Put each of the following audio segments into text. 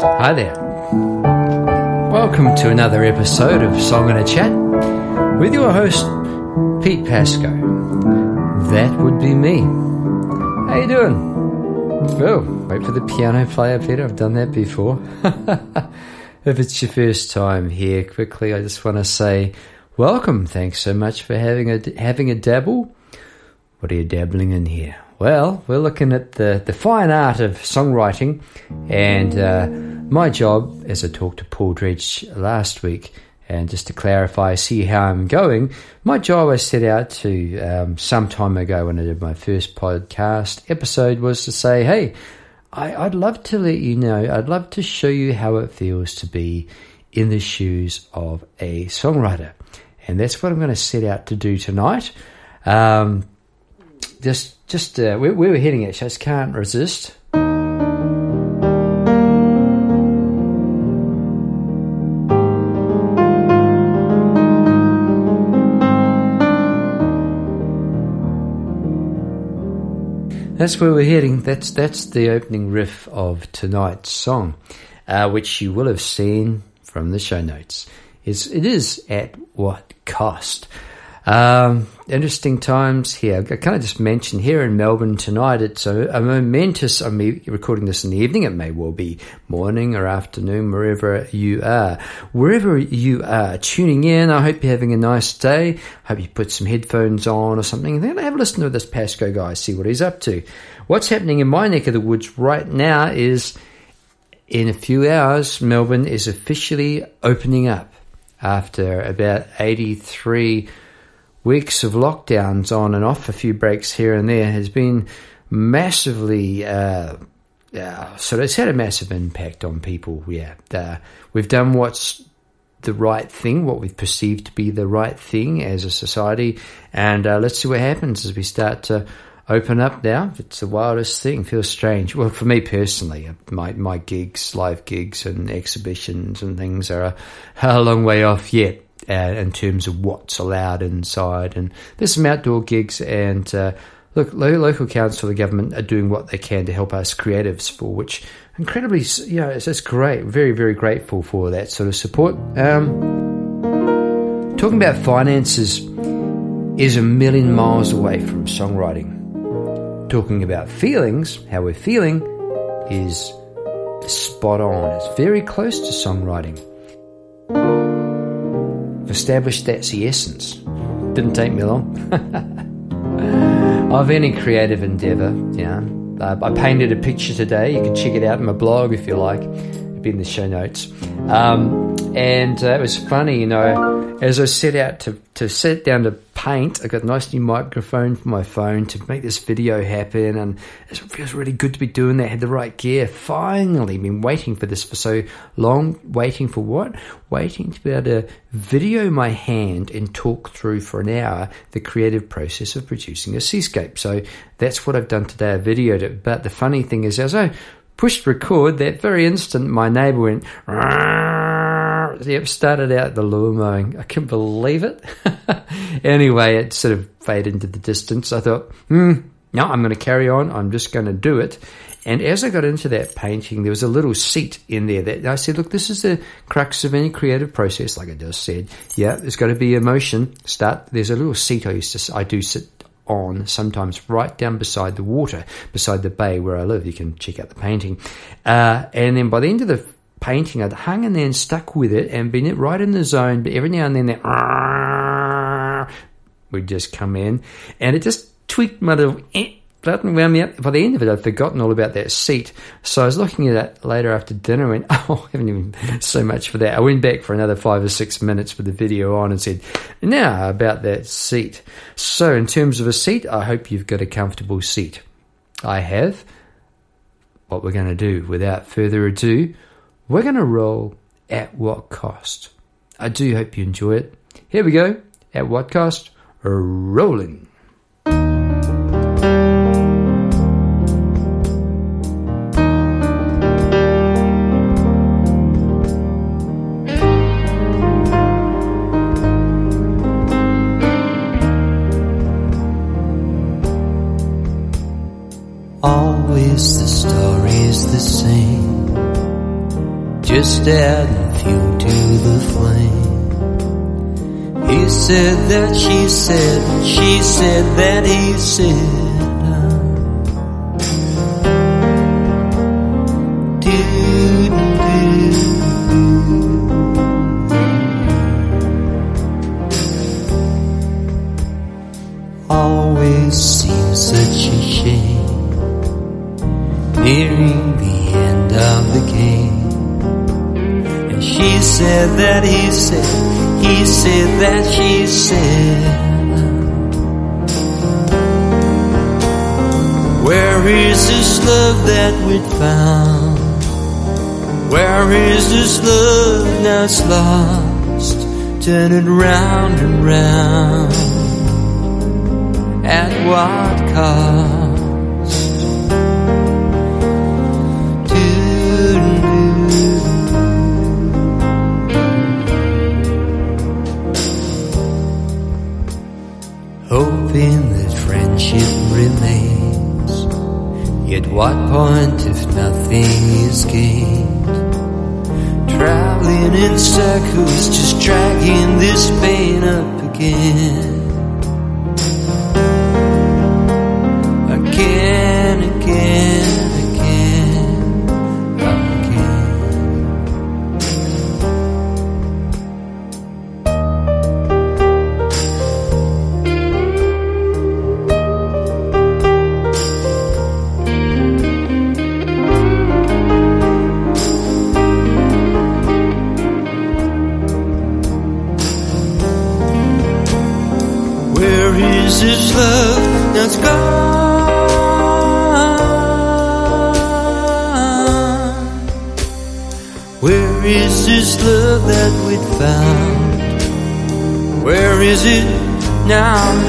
Hi there. Welcome to another episode of Song and a Chat with your host, Pete Pasco. That would be me. How you doing? Oh, wait for the piano player, Peter. I've done that before. if it's your first time here, quickly, I just want to say welcome. Thanks so much for having a having a dabble. What are you dabbling in here? Well, we're looking at the, the fine art of songwriting, and uh, my job, as I talked to Paul Dredge last week, and just to clarify, see how I'm going, my job I set out to um, some time ago when I did my first podcast episode was to say, hey, I, I'd love to let you know, I'd love to show you how it feels to be in the shoes of a songwriter. And that's what I'm going to set out to do tonight. Um, just just uh, where, where we're hitting it. Just can't resist. That's where we're heading. That's that's the opening riff of tonight's song, uh, which you will have seen from the show notes. It's, it is at what cost? Um, interesting times here. I kind of just mentioned here in Melbourne tonight. It's a, a momentous. I'm recording this in the evening. It may well be morning or afternoon, wherever you are. Wherever you are tuning in, I hope you're having a nice day. I Hope you put some headphones on or something. Then have a listen to this Pasco guy, see what he's up to. What's happening in my neck of the woods right now is, in a few hours, Melbourne is officially opening up after about 83 weeks of lockdowns on and off, a few breaks here and there, has been massively. Uh, uh, so it's had a massive impact on people. Yeah, uh, we've done what's the right thing, what we've perceived to be the right thing as a society, and uh, let's see what happens as we start to open up now. It's the wildest thing. Feels strange. Well, for me personally, my my gigs, live gigs, and exhibitions and things are a, a long way off yet uh, in terms of what's allowed inside. And there's some outdoor gigs, and uh, look, local council, the government are doing what they can to help us creatives, for which incredibly, you know, it's great. Very, very grateful for that sort of support. Um, talking about finances is a million miles away from songwriting. Talking about feelings, how we're feeling, is spot on. It's very close to songwriting established that's the essence. Didn't take me long. of any creative endeavor, yeah. I painted a picture today. You can check it out in my blog if you like. Be in the show notes. Um, and uh, it was funny, you know, as I set out to, to sit down to paint, I got a nice new microphone for my phone to make this video happen, and it feels really good to be doing that. Had the right gear. Finally, been waiting for this for so long. Waiting for what? Waiting to be able to video my hand and talk through for an hour the creative process of producing a seascape. So that's what I've done today. I videoed it. But the funny thing is, as I pushed record, that very instant, my neighbour went. Yep, started out the lure mowing. I not believe it. anyway, it sort of faded into the distance. I thought, hmm, no, I'm going to carry on. I'm just going to do it. And as I got into that painting, there was a little seat in there that I said, look, this is the crux of any creative process. Like I just said, yeah, there's got to be emotion. Start. There's a little seat I used to, I do sit on sometimes right down beside the water, beside the bay where I live. You can check out the painting. Uh, and then by the end of the painting. I'd hung in there and stuck with it and been right in the zone, but every now and then that would just come in and it just tweaked my little eh, wound me up. By the end of it, I'd forgotten all about that seat. So I was looking at that later after dinner and went, oh, I haven't even so much for that. I went back for another five or six minutes with the video on and said, now about that seat. So in terms of a seat, I hope you've got a comfortable seat. I have. What we're going to do without further ado, we're going to roll at what cost? I do hope you enjoy it. Here we go. At what cost? Rolling. Just adding fuel to the flame. He said that she said, she said that he said. Always said that he said, he said that she said. Where is this love that we'd found? Where is this love now lost? Turning round and round. At what cost? Hoping that friendship remains. Yet what point if nothing is gained? Traveling in circles, just dragging this pain up again. Again,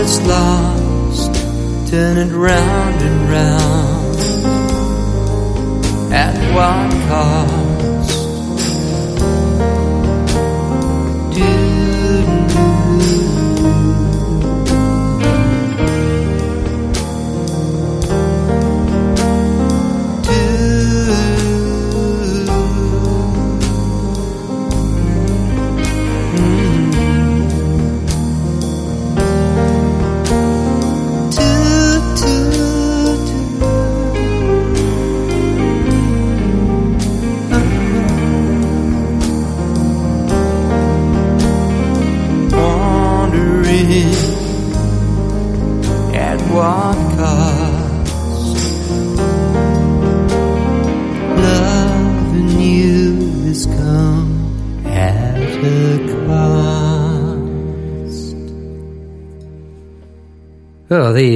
that's lost? it round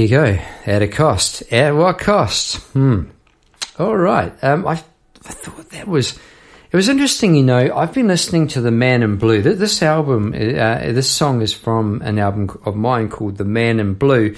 you go. At a cost. At what cost? Hmm. All right. Um, I, I thought that was. It was interesting, you know. I've been listening to the Man in Blue. Th- This album, uh, this song is from an album of mine called The Man in Blue.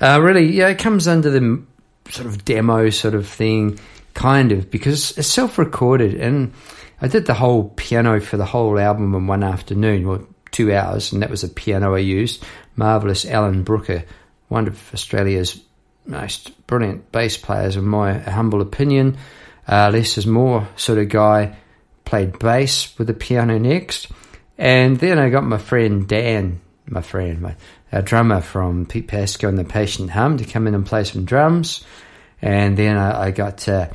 Uh, really, yeah, it comes under the sort of demo sort of thing, kind of, because it's self-recorded, and I did the whole piano for the whole album in one afternoon, or two hours, and that was a piano I used. Marvelous Alan Brooker, one of Australia's most brilliant bass players, in my humble opinion. Uh, less is more sort of guy. Played bass with the piano next, and then I got my friend Dan, my friend, my our drummer from Pete Pascoe and the Patient Hum, to come in and play some drums, and then I, I got uh,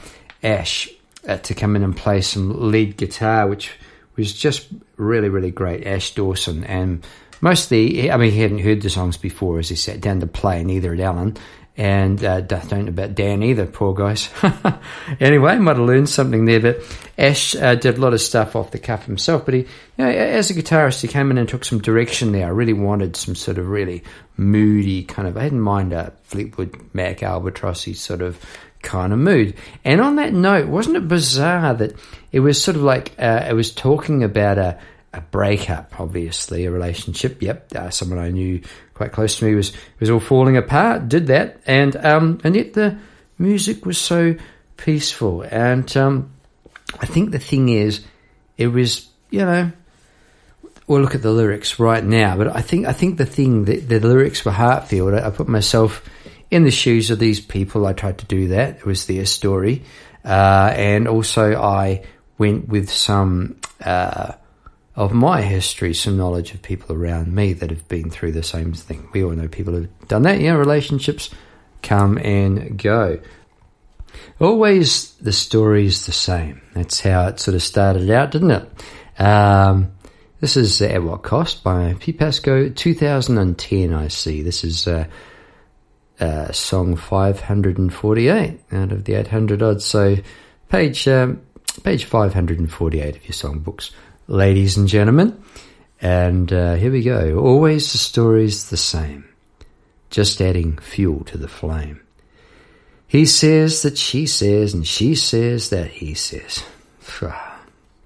Ash uh, to come in and play some lead guitar, which was just really, really great. Ash Dawson, and mostly, I mean, he hadn't heard the songs before as he sat down to play, neither had Alan. And uh, don't know about Dan either, poor guys. anyway, might have learned something there. But Ash uh, did a lot of stuff off the cuff himself. But he, you know, as a guitarist, he came in and took some direction there. I really wanted some sort of really moody kind of. I didn't mind a Fleetwood Mac Albatrossy sort of kind of mood. And on that note, wasn't it bizarre that it was sort of like uh, it was talking about a a breakup, obviously a relationship. Yep, uh, someone I knew quite close to me was was all falling apart. Did that, and um, and yet the music was so peaceful. And um, I think the thing is, it was you know. We'll look at the lyrics right now, but I think I think the thing that the lyrics were heartfelt. I, I put myself in the shoes of these people. I tried to do that. It was their story, uh, and also I went with some uh, of my history, some knowledge of people around me that have been through the same thing. We all know people who've done that. Yeah, relationships come and go. Always the story's the same. That's how it sort of started out, didn't it? Um, this is At What Cost by Pete Pasco, 2010, I see. This is uh, uh, song 548 out of the 800 odd. So page, um, page 548 of your songbooks, ladies and gentlemen. And uh, here we go. Always the story's the same, just adding fuel to the flame. He says that she says, and she says that he says.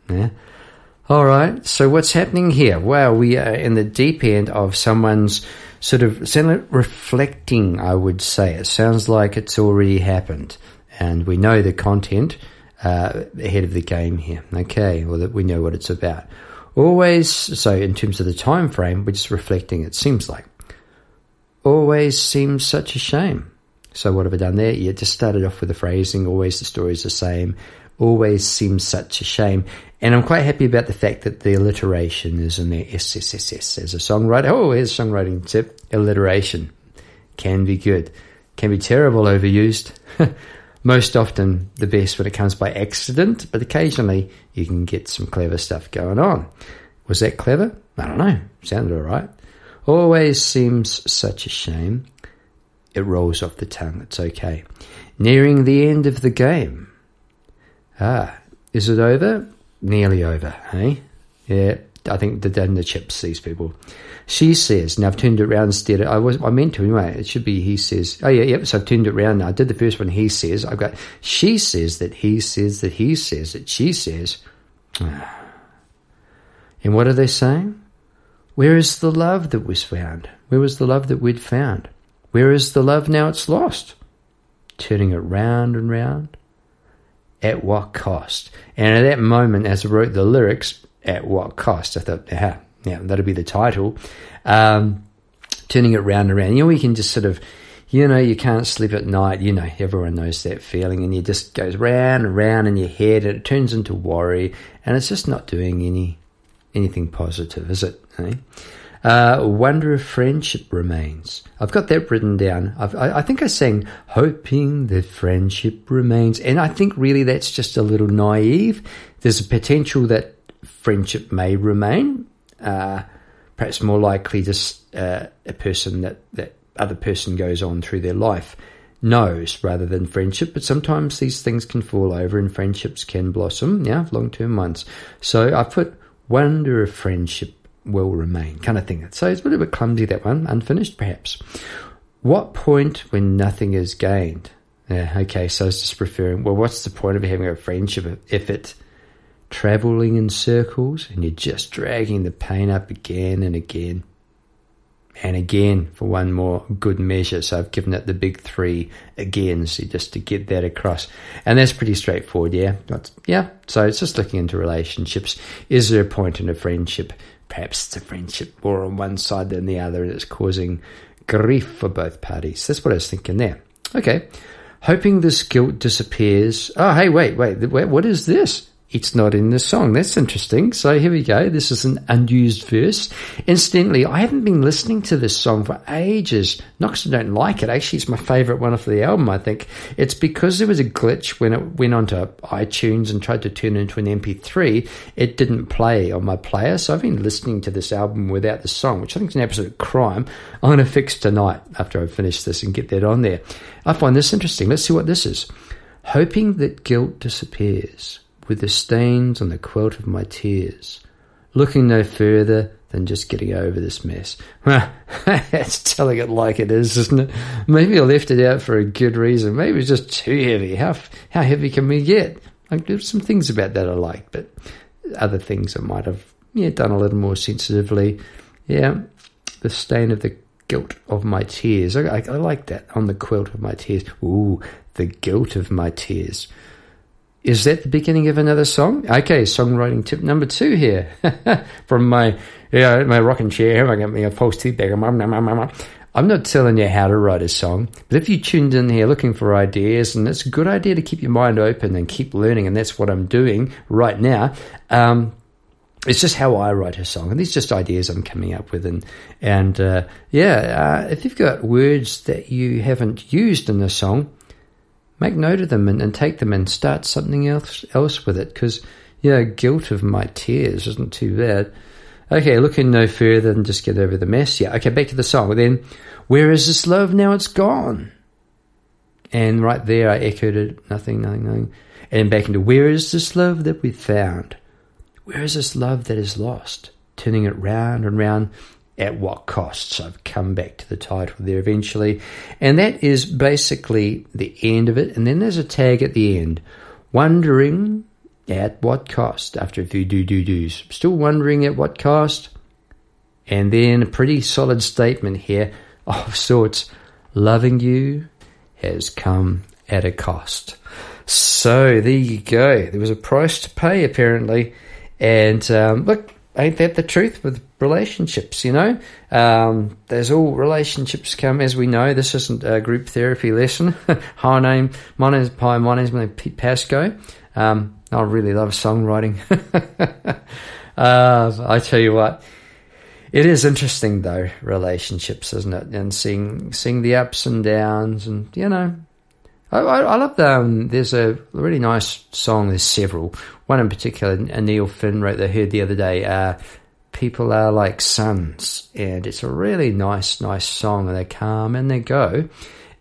yeah. All right. So what's happening here? Well, we are in the deep end of someone's sort of reflecting. I would say it sounds like it's already happened, and we know the content uh, ahead of the game here. Okay, well that we know what it's about. Always. So in terms of the time frame, we're just reflecting. It seems like always seems such a shame. So what have I done there? You just started off with the phrasing. Always the story's the same always seems such a shame. And I'm quite happy about the fact that the alliteration is in there. SSSS as a songwriter. Oh, here's a songwriting tip. Alliteration can be good, can be terrible overused. Most often the best when it comes by accident, but occasionally you can get some clever stuff going on. Was that clever? I don't know. Sounded all right. Always seems such a shame. It rolls off the tongue. It's okay. Nearing the end of the game. Ah, is it over? Nearly over, hey? Yeah, I think the and the chips, these people. She says, now I've turned it around instead. I was I meant to anyway. It should be he says. Oh yeah, yep. So I've turned it around now. I did the first one. He says. I've got she says that he says that he says that she says. And what are they saying? Where is the love that was found? Where was the love that we'd found? Where is the love now it's lost? Turning it round and round at what cost? And at that moment, as I wrote the lyrics, at what cost? I thought, yeah, yeah, that'll be the title. Um, turning it round and round. You know, we can just sort of, you know, you can't sleep at night. You know, everyone knows that feeling, and you just goes round and round in your head, and it turns into worry, and it's just not doing any anything positive, is it? Eh? Uh, wonder if friendship remains. I've got that written down. I, I think I sang hoping that friendship remains, and I think really that's just a little naive. There's a potential that friendship may remain. Uh, perhaps more likely, just uh, a person that that other person goes on through their life knows rather than friendship. But sometimes these things can fall over, and friendships can blossom. Yeah, long term ones. So I put wonder if friendship will remain, kind of thing. So it's a little bit clumsy, that one, unfinished perhaps. What point when nothing is gained? Yeah, okay, so it's just referring, well, what's the point of having a friendship if it's traveling in circles and you're just dragging the pain up again and again and again for one more good measure. So I've given it the big three again, so just to get that across. And that's pretty straightforward, yeah. That's, yeah, so it's just looking into relationships. Is there a point in a friendship perhaps it's a friendship more on one side than the other and it's causing grief for both parties. That's what I was thinking there. Okay. Hoping this guilt disappears. Oh, hey, wait, wait. What is this? It's not in the song. That's interesting. So here we go. This is an unused verse. Incidentally, I haven't been listening to this song for ages. Not because I don't like it. Actually, it's my favorite one of the album, I think. It's because there was a glitch when it went onto iTunes and tried to turn it into an MP3. It didn't play on my player. So I've been listening to this album without the song, which I think is an absolute crime. I'm going to fix tonight after I finish this and get that on there. I find this interesting. Let's see what this is. Hoping that guilt disappears with the stains on the quilt of my tears, looking no further than just getting over this mess. That's telling it like it is, isn't it? Maybe I left it out for a good reason. Maybe it's just too heavy. How how heavy can we get? Like there's some things about that I like, but other things I might have yeah done a little more sensitively. Yeah, the stain of the guilt of my tears. I, I, I like that on the quilt of my tears. Ooh, the guilt of my tears. Is that the beginning of another song? Okay, songwriting tip number two here from my yeah, my rocking chair. I got me a post-it bag. I'm not telling you how to write a song, but if you tuned in here looking for ideas, and it's a good idea to keep your mind open and keep learning, and that's what I'm doing right now. Um, it's just how I write a song, and these are just ideas I'm coming up with, and and uh, yeah, uh, if you've got words that you haven't used in the song, make note of them and, and take them and start something else else with it, because yeah, guilt of my tears isn't too bad. Okay, looking no further than just get over the mess. Yeah, okay, back to the song. Then, where is this love? Now it's gone. And right there, I echoed it. Nothing, nothing, nothing. And back into where is this love that we found? Where is this love that is lost? Turning it round and round. At what costs? I've come back to the title there eventually. And that is basically the end of it. And then there's a tag at the end. Wondering at what cost? After a few do do do's. Still wondering at what cost? And then a pretty solid statement here of sorts. Loving you has come at a cost. So there you go. There was a price to pay, apparently. And um, look, ain't that the truth with relationships? You know, um, there's all relationships come as we know. This isn't a group therapy lesson. Hi, name. My name's Pi. My name's Pete Pasco. Um, I really love songwriting. uh, I tell you what, it is interesting though relationships, isn't it? And seeing seeing the ups and downs, and you know, I, I, love the. Um, there's a really nice song. There's several. One in particular, Neil Finn wrote. They heard the other day. Uh, People are like suns, and it's a really nice, nice song. And they come and they go,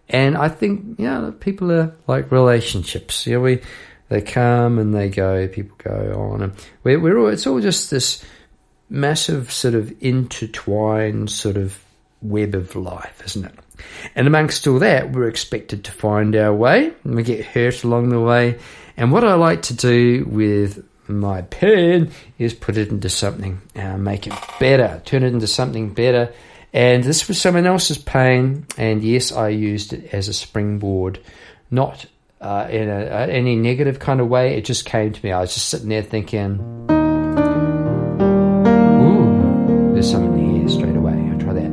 and I think you know people are like relationships. You know, we they come and they go. People go on, and we're, we're all, it's all just this massive sort of intertwined sort of web of life, isn't it? And amongst all that, we're expected to find our way, and we get hurt along the way. And what I like to do with my pen is put it into something, uh, make it better, turn it into something better. And this was someone else's pain, and yes, I used it as a springboard, not uh, in a, a, any negative kind of way. It just came to me. I was just sitting there thinking, ooh, there's something here straight away. I'll try that.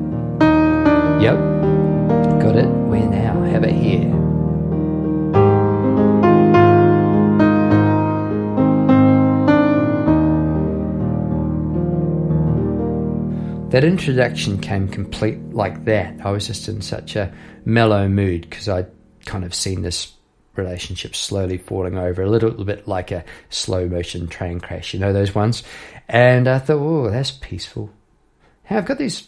Yep, got it. Where now? Have it here. That introduction came complete like that. I was just in such a mellow mood because I'd kind of seen this relationship slowly falling over, a little, little bit like a slow motion train crash. You know those ones? And I thought, oh, that's peaceful. Hey, I've got these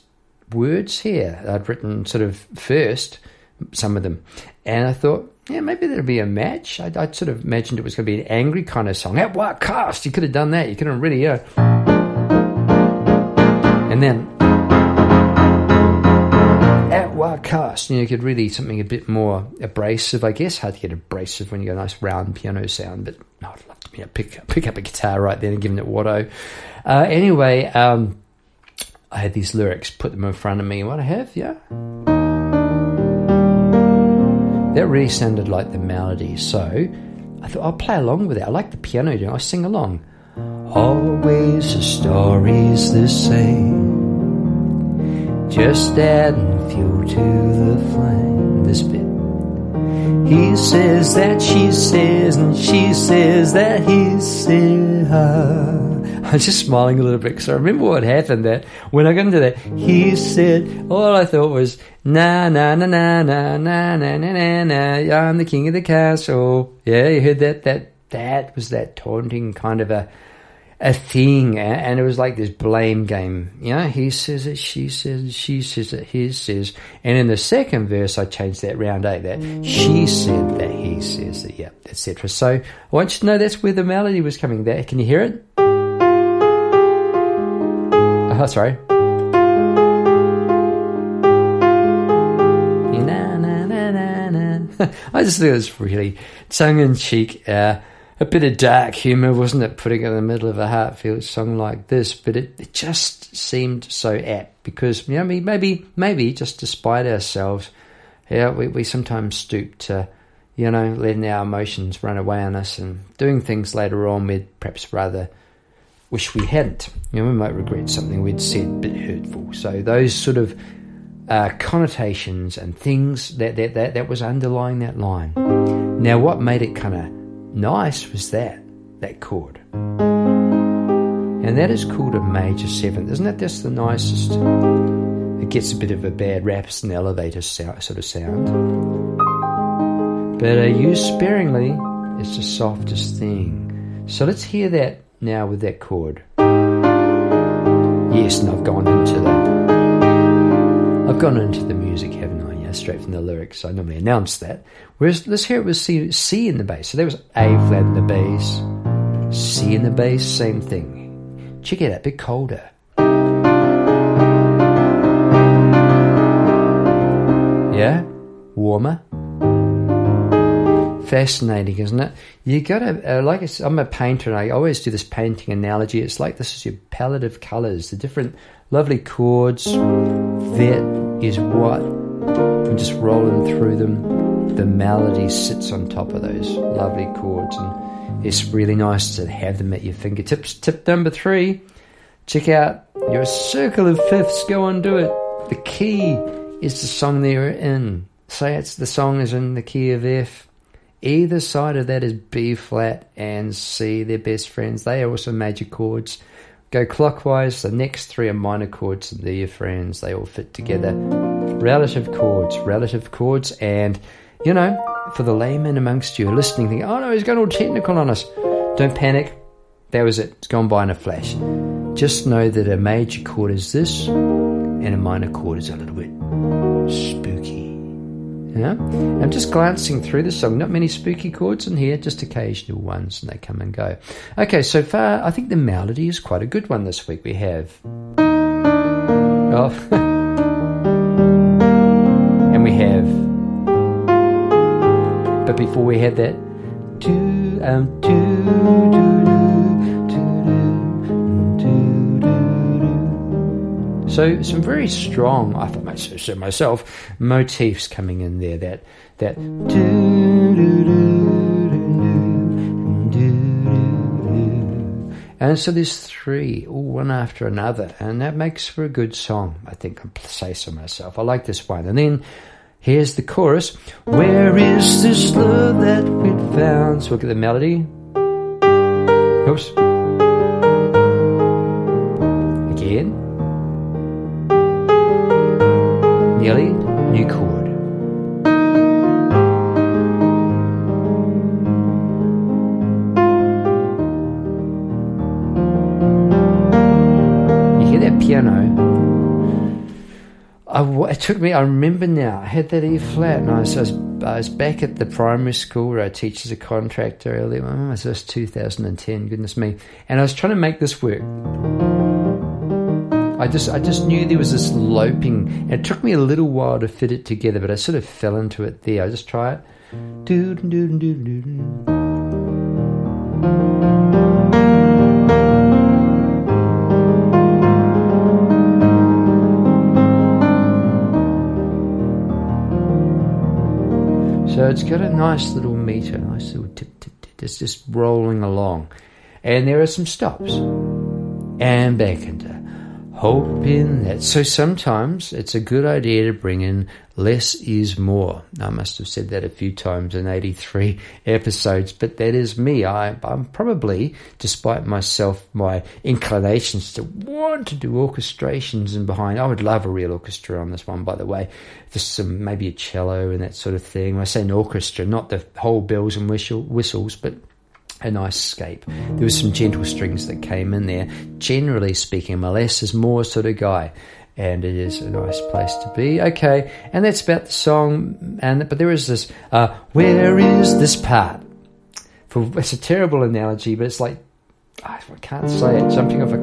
words here I'd written sort of first, some of them. And I thought, yeah, maybe there'll be a match. I'd, I'd, sort of imagined it was going to be an angry kind of song. At what cost? You could have done that. You could have really, yeah. And then what cost? You know, you could really something a bit more abrasive, I guess. Hard to get abrasive when you got a nice round piano sound, but oh, I'd love to you know, pick pick up a guitar right then and give it Watto. Uh, anyway, um, I had these lyrics, put them in front of me. What I have, yeah. That really sounded like the melody, so I thought I'll play along with it. I like the piano, you know, I sing along. Always the story's the same just adding fuel to the flame. This bit. He says that she says, and she says that he her. I'm just smiling a little bit because I remember what happened that when I got into that, he said, all I thought was, na na na na na na na na na na, I'm the king of the castle. Yeah, you heard that? That that was that taunting kind of a a thing, and it was like this blame game. You know, he says it, she says it, she says it, he says. And in the second verse, I changed that round eight. That she said that he says it, yeah, etc. So I want you to know that's where the melody was coming. There, can you hear it? Oh, sorry. I just thought it was really tongue in cheek. Uh, a bit of dark humour, wasn't it, putting it in the middle of a heartfelt song like this? But it, it just seemed so apt because, you know, maybe, maybe just despite ourselves, yeah, we, we sometimes stoop to, you know, letting our emotions run away on us and doing things later on we'd perhaps rather wish we hadn't. You know, we might regret something we'd said a bit hurtful. So those sort of uh, connotations and things that, that, that, that was underlying that line. Now, what made it kind of nice was that, that chord. And that is called a major seventh. Isn't that just the nicest? It gets a bit of a bad rap, it's an elevator sort of sound. But uh, used sparingly, it's the softest thing. So let's hear that now with that chord. Yes, and I've gone into that. I've gone into the music, haven't I? Straight from the lyrics. I normally announce that. Whereas let's hear it with C, C in the bass. So there was A flat in the bass, C in the bass, same thing. Check it out, a bit colder. Yeah, warmer. Fascinating, isn't it? You gotta, uh, like I'm a painter and I always do this painting analogy. It's like this is your palette of colors, the different lovely chords. That is what Just rolling through them. The melody sits on top of those lovely chords, and it's really nice to have them at your fingertips. Tip number three check out your circle of fifths. Go on, do it. The key is the song they're in. Say it's the song is in the key of F. Either side of that is B flat and C. They're best friends. They are also major chords. Go clockwise, the next three are minor chords, and they're your friends. They all fit together. Relative chords, relative chords, and you know, for the layman amongst you listening, thinking, oh no, he's going all technical on us. Don't panic. That was it. It's gone by in a flash. Just know that a major chord is this, and a minor chord is a little bit spooky. Yeah? I'm just glancing through the song. Not many spooky chords in here, just occasional ones, and they come and go. Okay, so far, I think the melody is quite a good one this week. We have. Oh. and we have. But before we had that. Do, um, do, do, So some very strong, I thought myself, myself motifs coming in there. That that and so there's three, all one after another, and that makes for a good song. I think I say so myself. I like this one, and then. Here's the chorus. Where is this love that we'd found? So look at the melody. Oops. Again. Nearly new chord. You hear that piano? I, it took me, I remember now, I had that E flat and I was, I was, I was back at the primary school where I teach as a contractor earlier. Oh, this was 2010, goodness me. And I was trying to make this work. I just I just knew there was this loping, and it took me a little while to fit it together, but I sort of fell into it there. I just try it. So it's got a nice little meter, nice little tip, tip, tip. It's just rolling along. And there are some stops. And back into hoping that. So sometimes it's a good idea to bring in less is more. I must have said that a few times in 83 episodes, but that is me. I, I'm probably, despite myself, my inclinations to want to do orchestrations and behind. I would love a real orchestra on this one, by the way. Just some, maybe a cello and that sort of thing. When I say an orchestra, not the whole bells and whistle, whistles, but a nice scape. There was some gentle strings that came in there. Generally speaking, less is more sort of guy, and it is a nice place to be. Okay, and that's about the song. And but there is this. Uh, where is this part? For it's a terrible analogy, but it's like I can't say it. Jumping off a,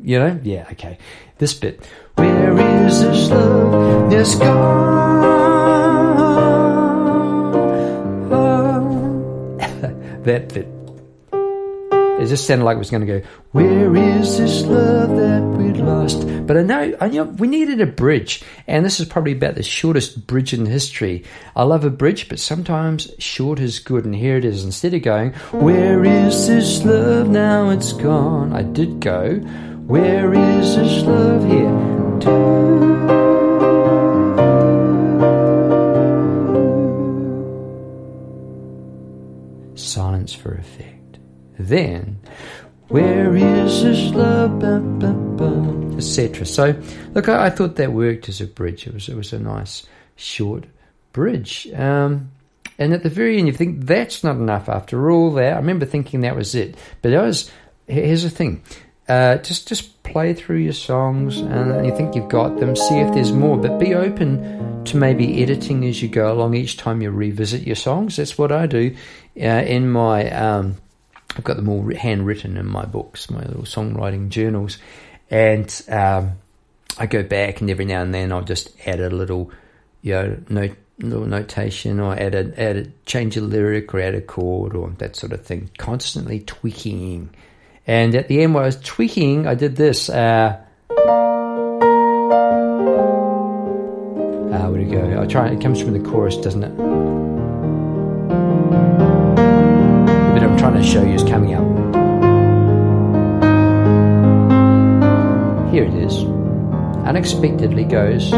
you know, yeah, okay. This bit. Where is this love that's gone? that bit it just sounded like it was going to go, Where is this love that we lost? But I know, I we needed a bridge, and this is probably about the shortest bridge in history. I love a bridge, but sometimes short is good, and here it is. Instead of going, Where is this love? Now it's gone, I did go, Where is this love? Here. Silence for effect then where is this love? Etc. So, look, I, I, thought that worked as a bridge. It was it was a nice short bridge. Um, and at the very end, you think that's not enough after all that. I remember thinking that was it, but I was. Here's the thing: uh, just just play through your songs, and you think you've got them. See if there's more, but be open to maybe editing as you go along. Each time you revisit your songs, that's what I do uh, in my. Um, I've got them all handwritten in my books, my little songwriting journals, and um, I go back and every now and then I'll just add a little, you know, note, little notation or add a, add a change a lyric or add a chord or that sort of thing. Constantly tweaking, and at the end, while I was tweaking, I did this. Uh, uh, where do you go? I try. It comes from the chorus, doesn't it? To show you is coming up. Here it is. Unexpectedly goes.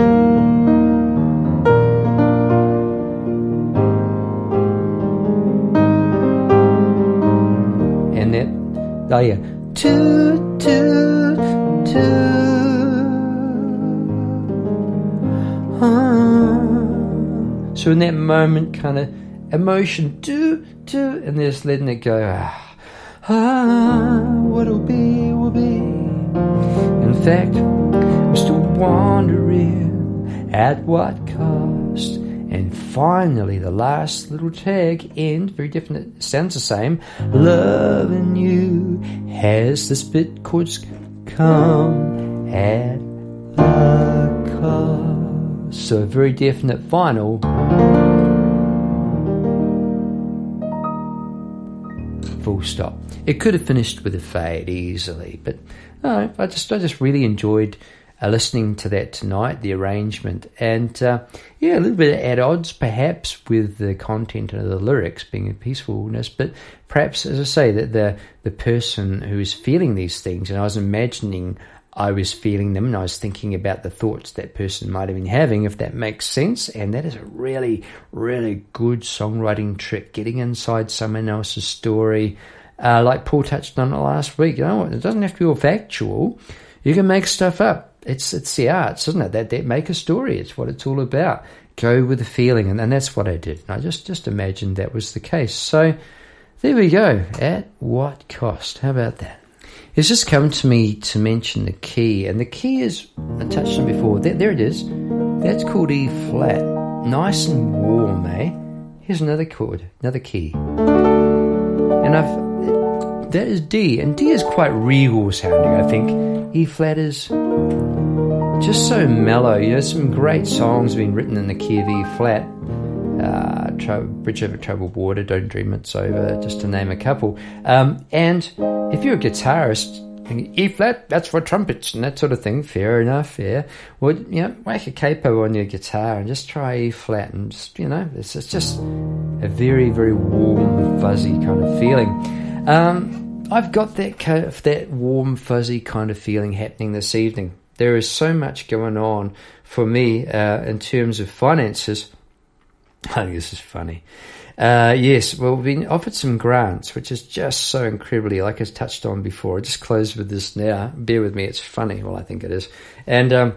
And then, oh yeah, toot, toot, toot. Ah. So in that moment, kind of emotion, do, do, and just letting it go. Ah, ah, what'll be, will be. In fact, I'm still wondering at what cost. And finally, the last little tag end, very different, sounds the same. Loving you has this bit chords come at a cost. So, a very definite final. Full stop. It could have finished with a fade easily, but I just I just really enjoyed uh, listening to that tonight, the arrangement, and uh, yeah, a little bit at odds perhaps with the content of the lyrics being a peacefulness, but perhaps, as I say, that the the person who is feeling these things, and I was imagining I was feeling them and I was thinking about the thoughts that person might have been having, if that makes sense. And that is a really, really good songwriting trick, getting inside someone else's story. Uh, like Paul touched on it last week. You know, it doesn't have to be all factual. You can make stuff up. It's it's the arts, isn't it? That that make a story. It's what it's all about. Go with the feeling, and, and that's what I did. I just just imagined that was the case. So there we go. At what cost? How about that? It's just come to me to mention the key, and the key is I touched on before. There, there it is. That's called E flat. Nice and warm, eh? Here's another chord, another key, and I've that is D, and D is quite regal sounding. I think E flat is just so mellow. You know, some great songs have been written in the key of E flat. Uh, Bridge Over Troubled Water, Don't Dream It's Over, just to name a couple. Um, and if you're a guitarist, E flat, that's for trumpets and that sort of thing. Fair enough, yeah. Well, you know, whack a capo on your guitar and just try E flat, and just, you know, it's, it's just a very, very warm, fuzzy kind of feeling. Um, I've got that that warm, fuzzy kind of feeling happening this evening. There is so much going on for me uh, in terms of finances I think this is funny. Uh, yes, well, we've been offered some grants, which is just so incredibly, like I touched on before. I just closed with this now. Bear with me, it's funny. Well, I think it is. And um,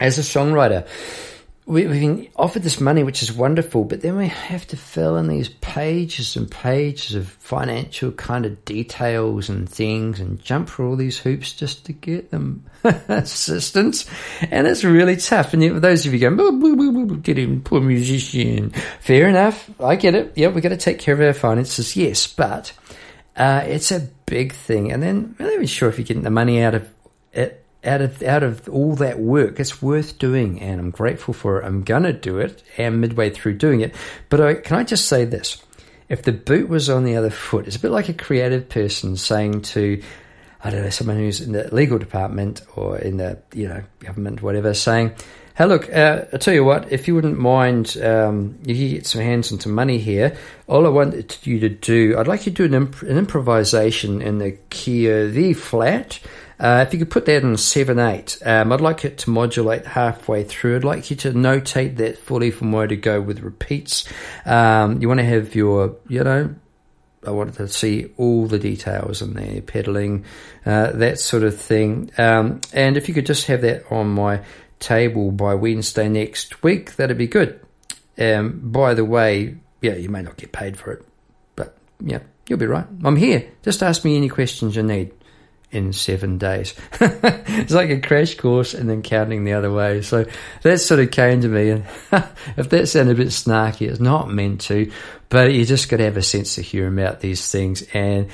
as a songwriter, we, have been offered this money, which is wonderful, but then we have to fill in these pages and pages of financial kind of details and things and jump through all these hoops just to get them assistance. And it's really tough. And those of you going, boo, boo, boo, boo, get him, poor musician. Fair enough. I get it. Yeah, we've got to take care of our finances. Yes, but uh, it's a big thing. And then I'm not even sure if you're getting the money out of it out of out of all that work, it's worth doing, and I'm grateful for it. I'm gonna do it, and midway through doing it. But I, can I just say this? If the boot was on the other foot, it's a bit like a creative person saying to, I don't know, someone who's in the legal department or in the you know government, whatever, saying, "Hey, look, uh, I tell you what, if you wouldn't mind, um, you get some hands on some money here. All I want you to do, I'd like you to do an, imp- an improvisation in the key of the flat." Uh, if you could put that in 7 8, um, I'd like it to modulate halfway through. I'd like you to notate that fully from where to go with repeats. Um, you want to have your, you know, I wanted to see all the details in there, pedaling, uh, that sort of thing. Um, and if you could just have that on my table by Wednesday next week, that'd be good. Um, by the way, yeah, you may not get paid for it, but yeah, you'll be right. I'm here. Just ask me any questions you need in seven days. it's like a crash course and then counting the other way. So that sort of came to me. And if that sounded a bit snarky, it's not meant to, but you just got to have a sense of humor about these things and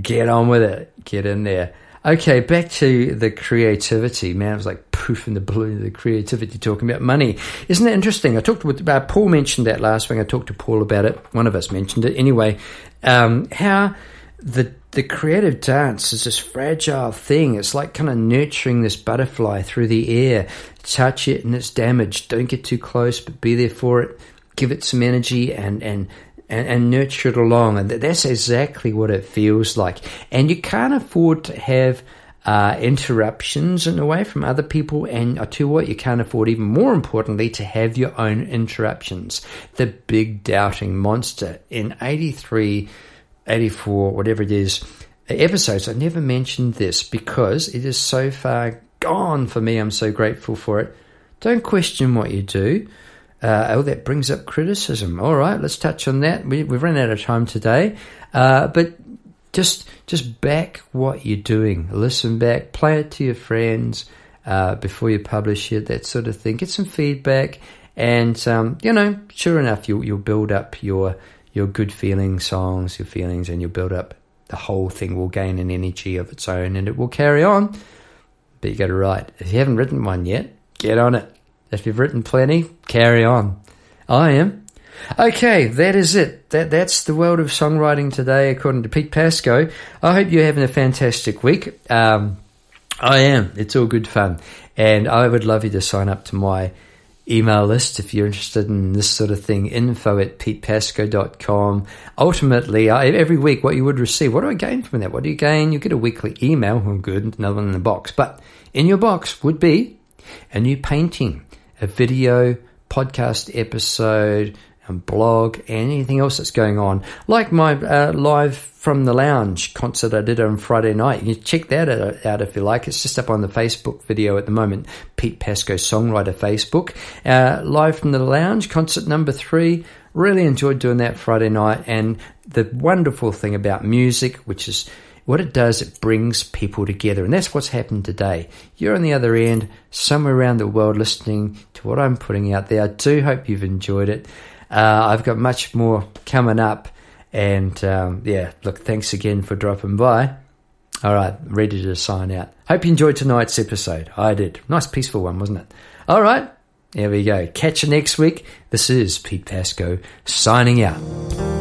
get on with it. Get in there. Okay, back to the creativity. Man, it was like poof in the balloon, the creativity talking about money. Isn't that interesting? I talked with, uh, Paul mentioned that last week. I talked to Paul about it. One of us mentioned it. Anyway, um, how the the creative dance is this fragile thing. It's like kind of nurturing this butterfly through the air. Touch it and it's damaged. Don't get too close, but be there for it. Give it some energy and and and, and nurture it along. And that's exactly what it feels like. And you can't afford to have uh, interruptions in a way from other people. And I what, you can't afford, even more importantly, to have your own interruptions. The big doubting monster in 83 84, whatever it is, episodes. I never mentioned this because it is so far gone for me. I'm so grateful for it. Don't question what you do. Uh, oh, that brings up criticism. All right, let's touch on that. We, have run out of time today, uh, but just just back what you're doing. Listen back, play it to your friends uh, before you publish it. That sort of thing. Get some feedback, and um, you know, sure enough, you'll you'll build up your your good feeling songs, your feelings, and you'll build up. The whole thing will gain an energy of its own and it will carry on. But you got to write. If you haven't written one yet, get on it. If you've written plenty, carry on. I am. Okay, that is it. That that's the world of songwriting today, according to Pete Pasco. I hope you're having a fantastic week. Um, I am. It's all good fun, and I would love you to sign up to my email list if you're interested in this sort of thing. Info at petepasco.com ultimately uh, every week what you would receive what do i gain from that? What do you gain? You get a weekly email. Well good another one in the box. But in your box would be a new painting a video podcast episode and blog anything else that's going on like my uh, live from the Lounge concert I did on Friday night. You check that out if you like. It's just up on the Facebook video at the moment. Pete Pasco Songwriter Facebook. Uh, live from the Lounge concert number three. Really enjoyed doing that Friday night. And the wonderful thing about music, which is what it does, it brings people together. And that's what's happened today. You're on the other end, somewhere around the world, listening to what I'm putting out there. I do hope you've enjoyed it. Uh, I've got much more coming up. And um, yeah, look, thanks again for dropping by. All right, ready to sign out. Hope you enjoyed tonight's episode. I did. Nice, peaceful one, wasn't it? All right, there we go. Catch you next week. This is Pete Pasco signing out.